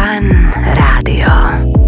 Fan Rádio.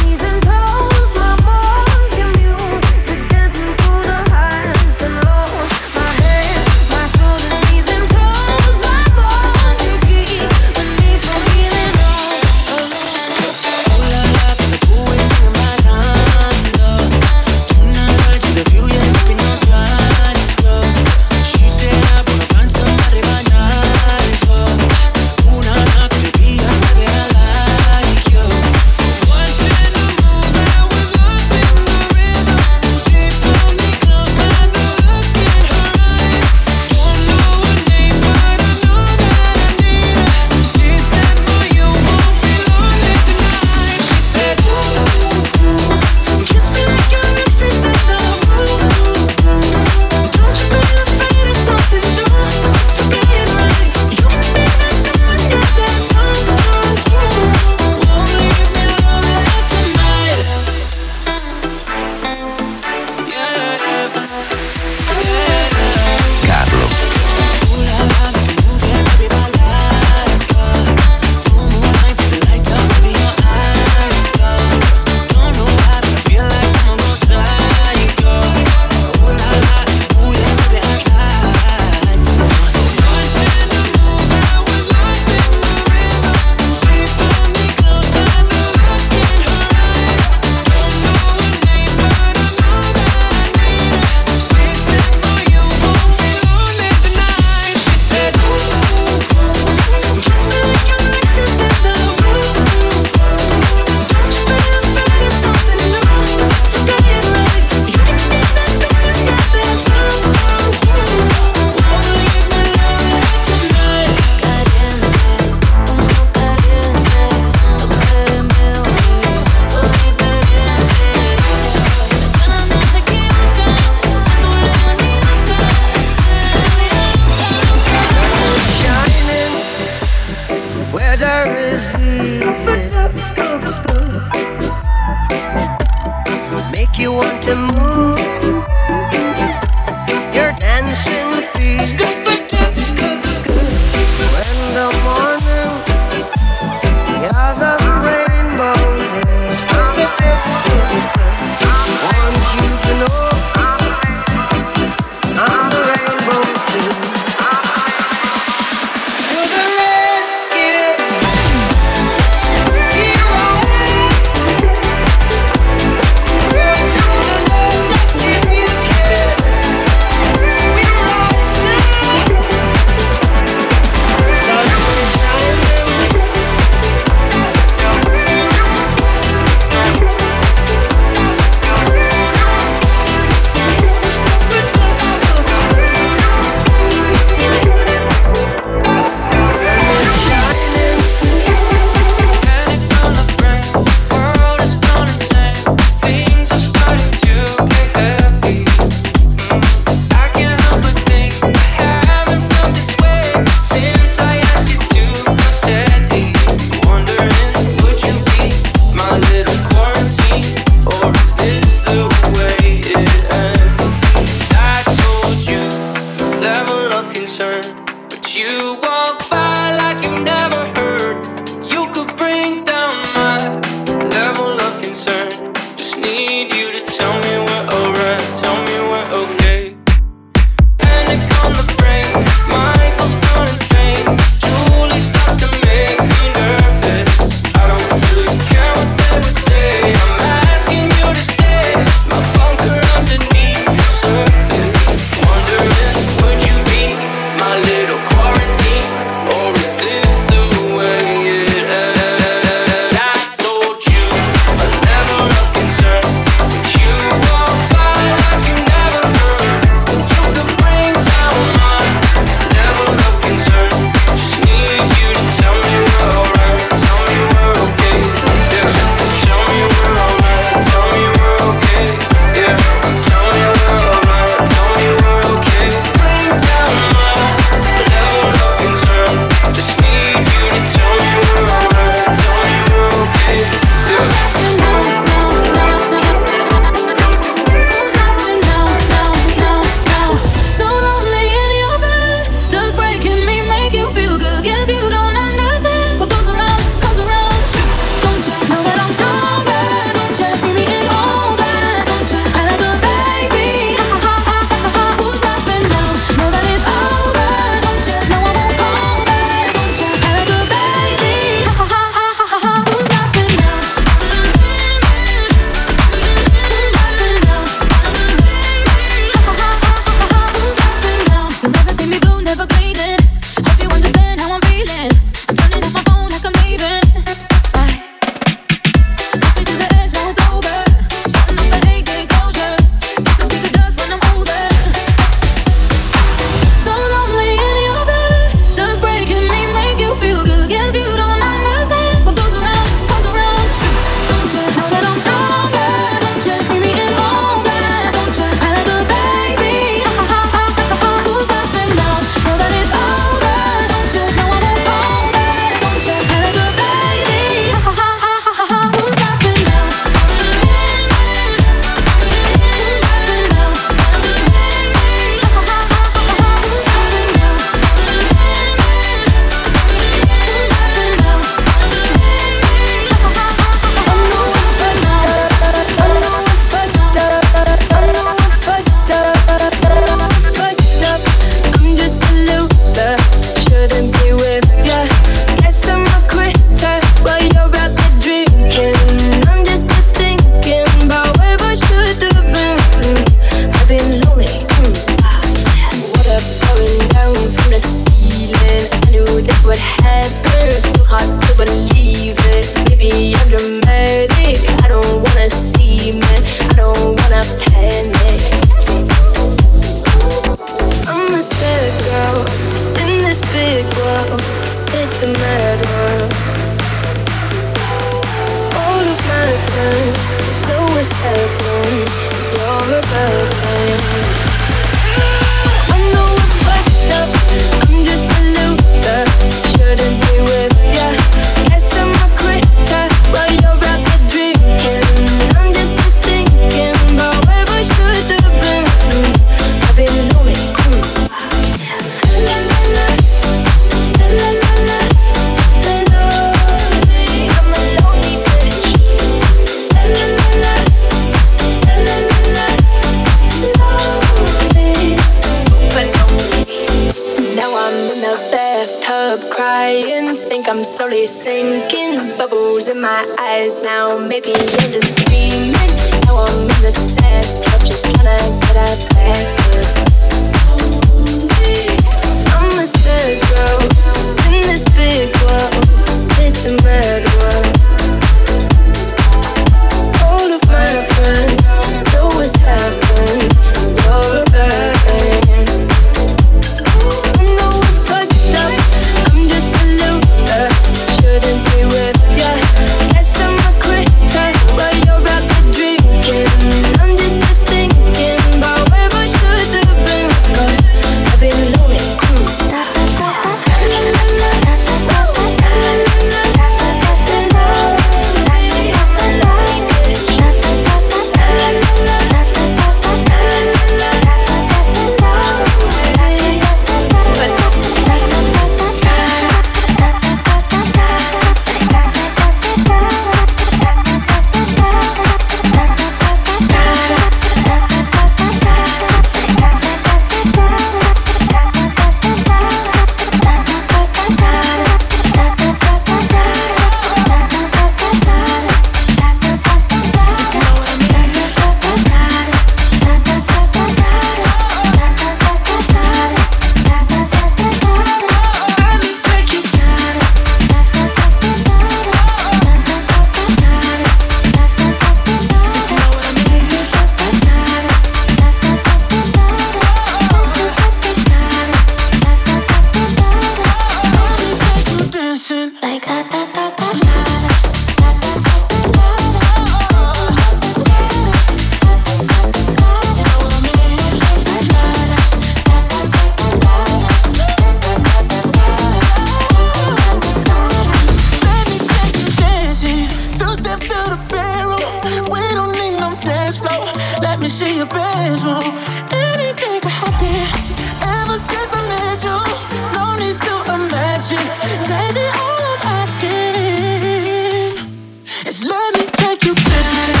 take you back.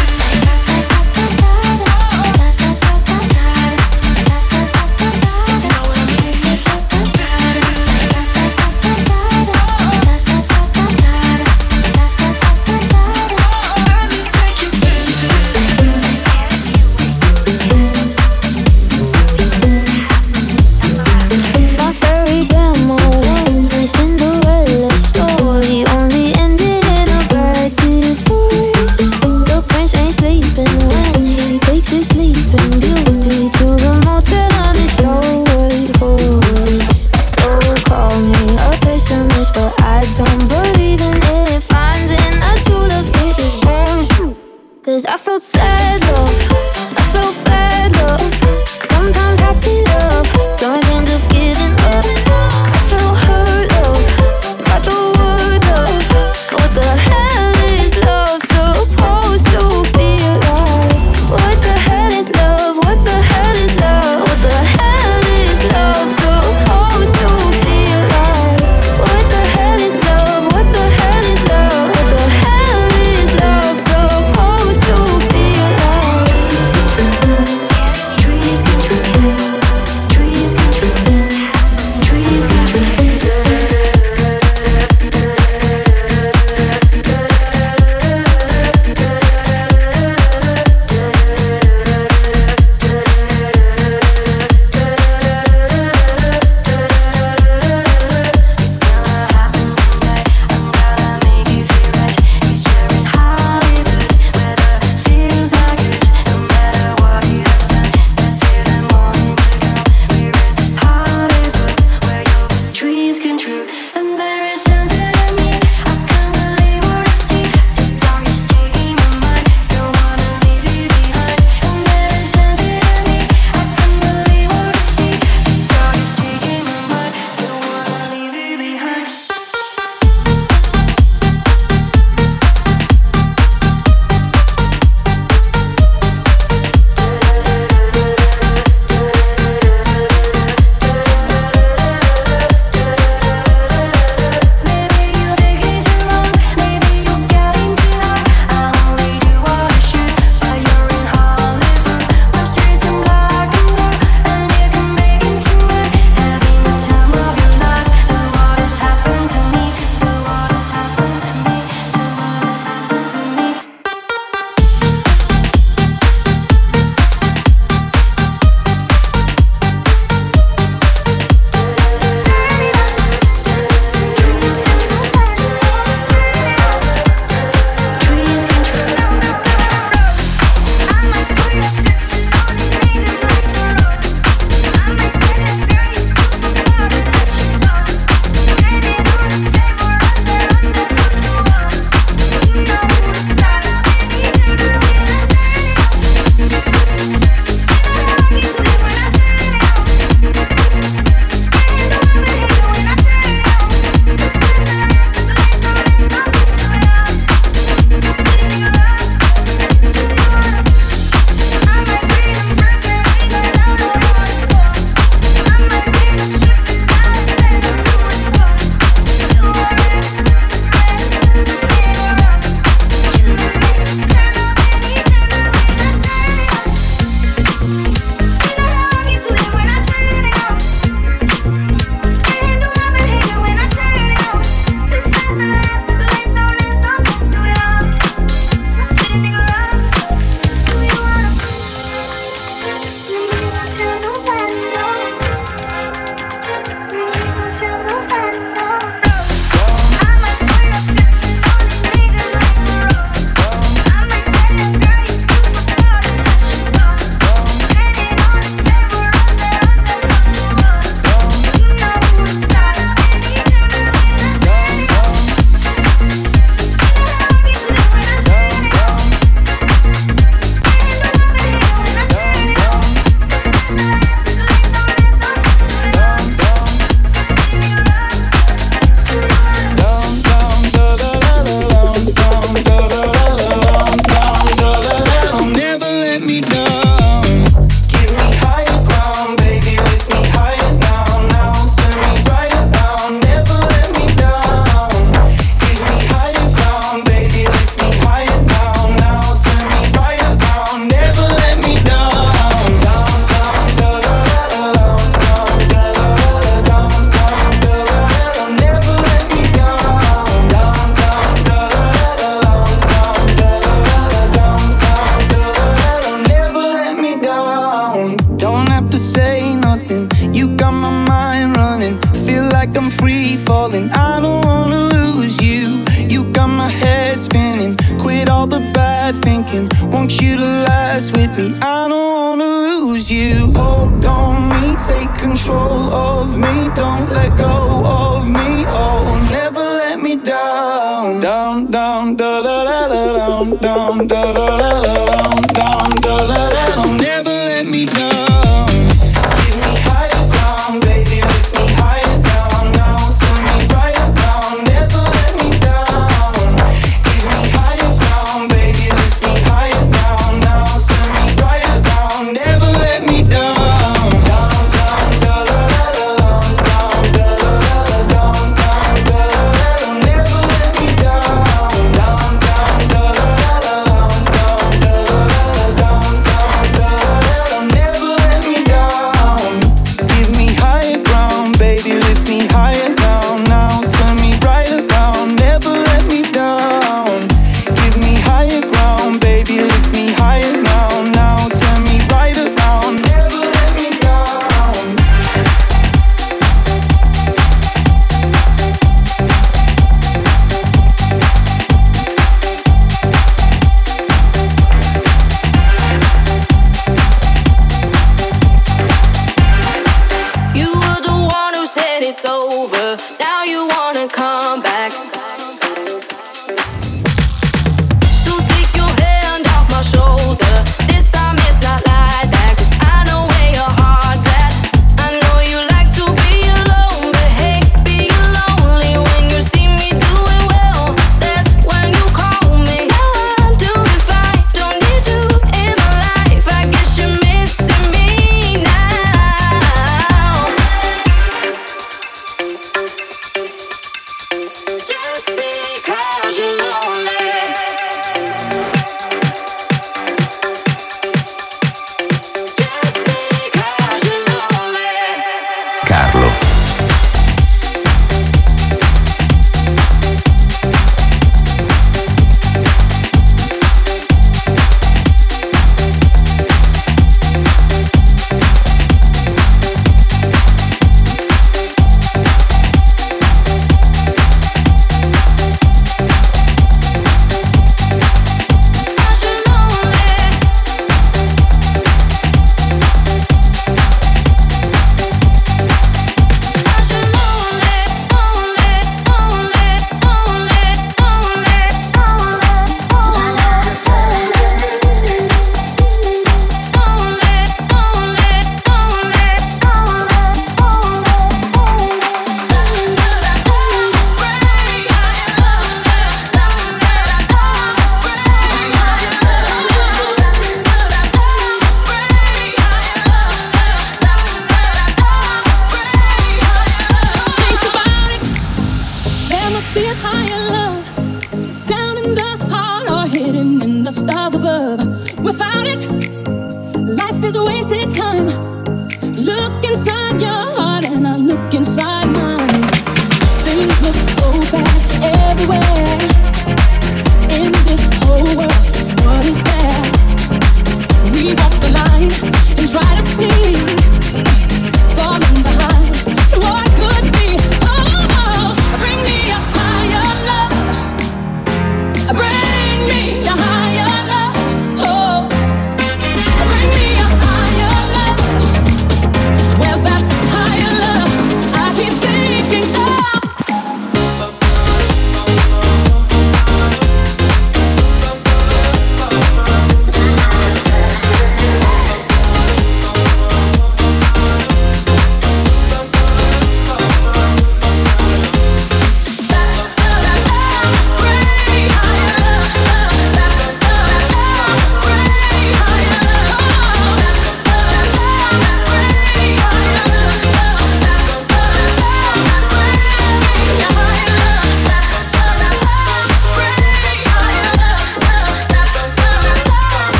feel like I'm free falling. I don't wanna lose you. You got my head spinning. Quit all the bad thinking. Want you to last with me. I don't wanna lose you. Hold on me, take control of me. Don't let go of me. Oh, never let me down. Down, down, da da da da down, down, da da da da down, down, da da.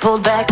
Pulled back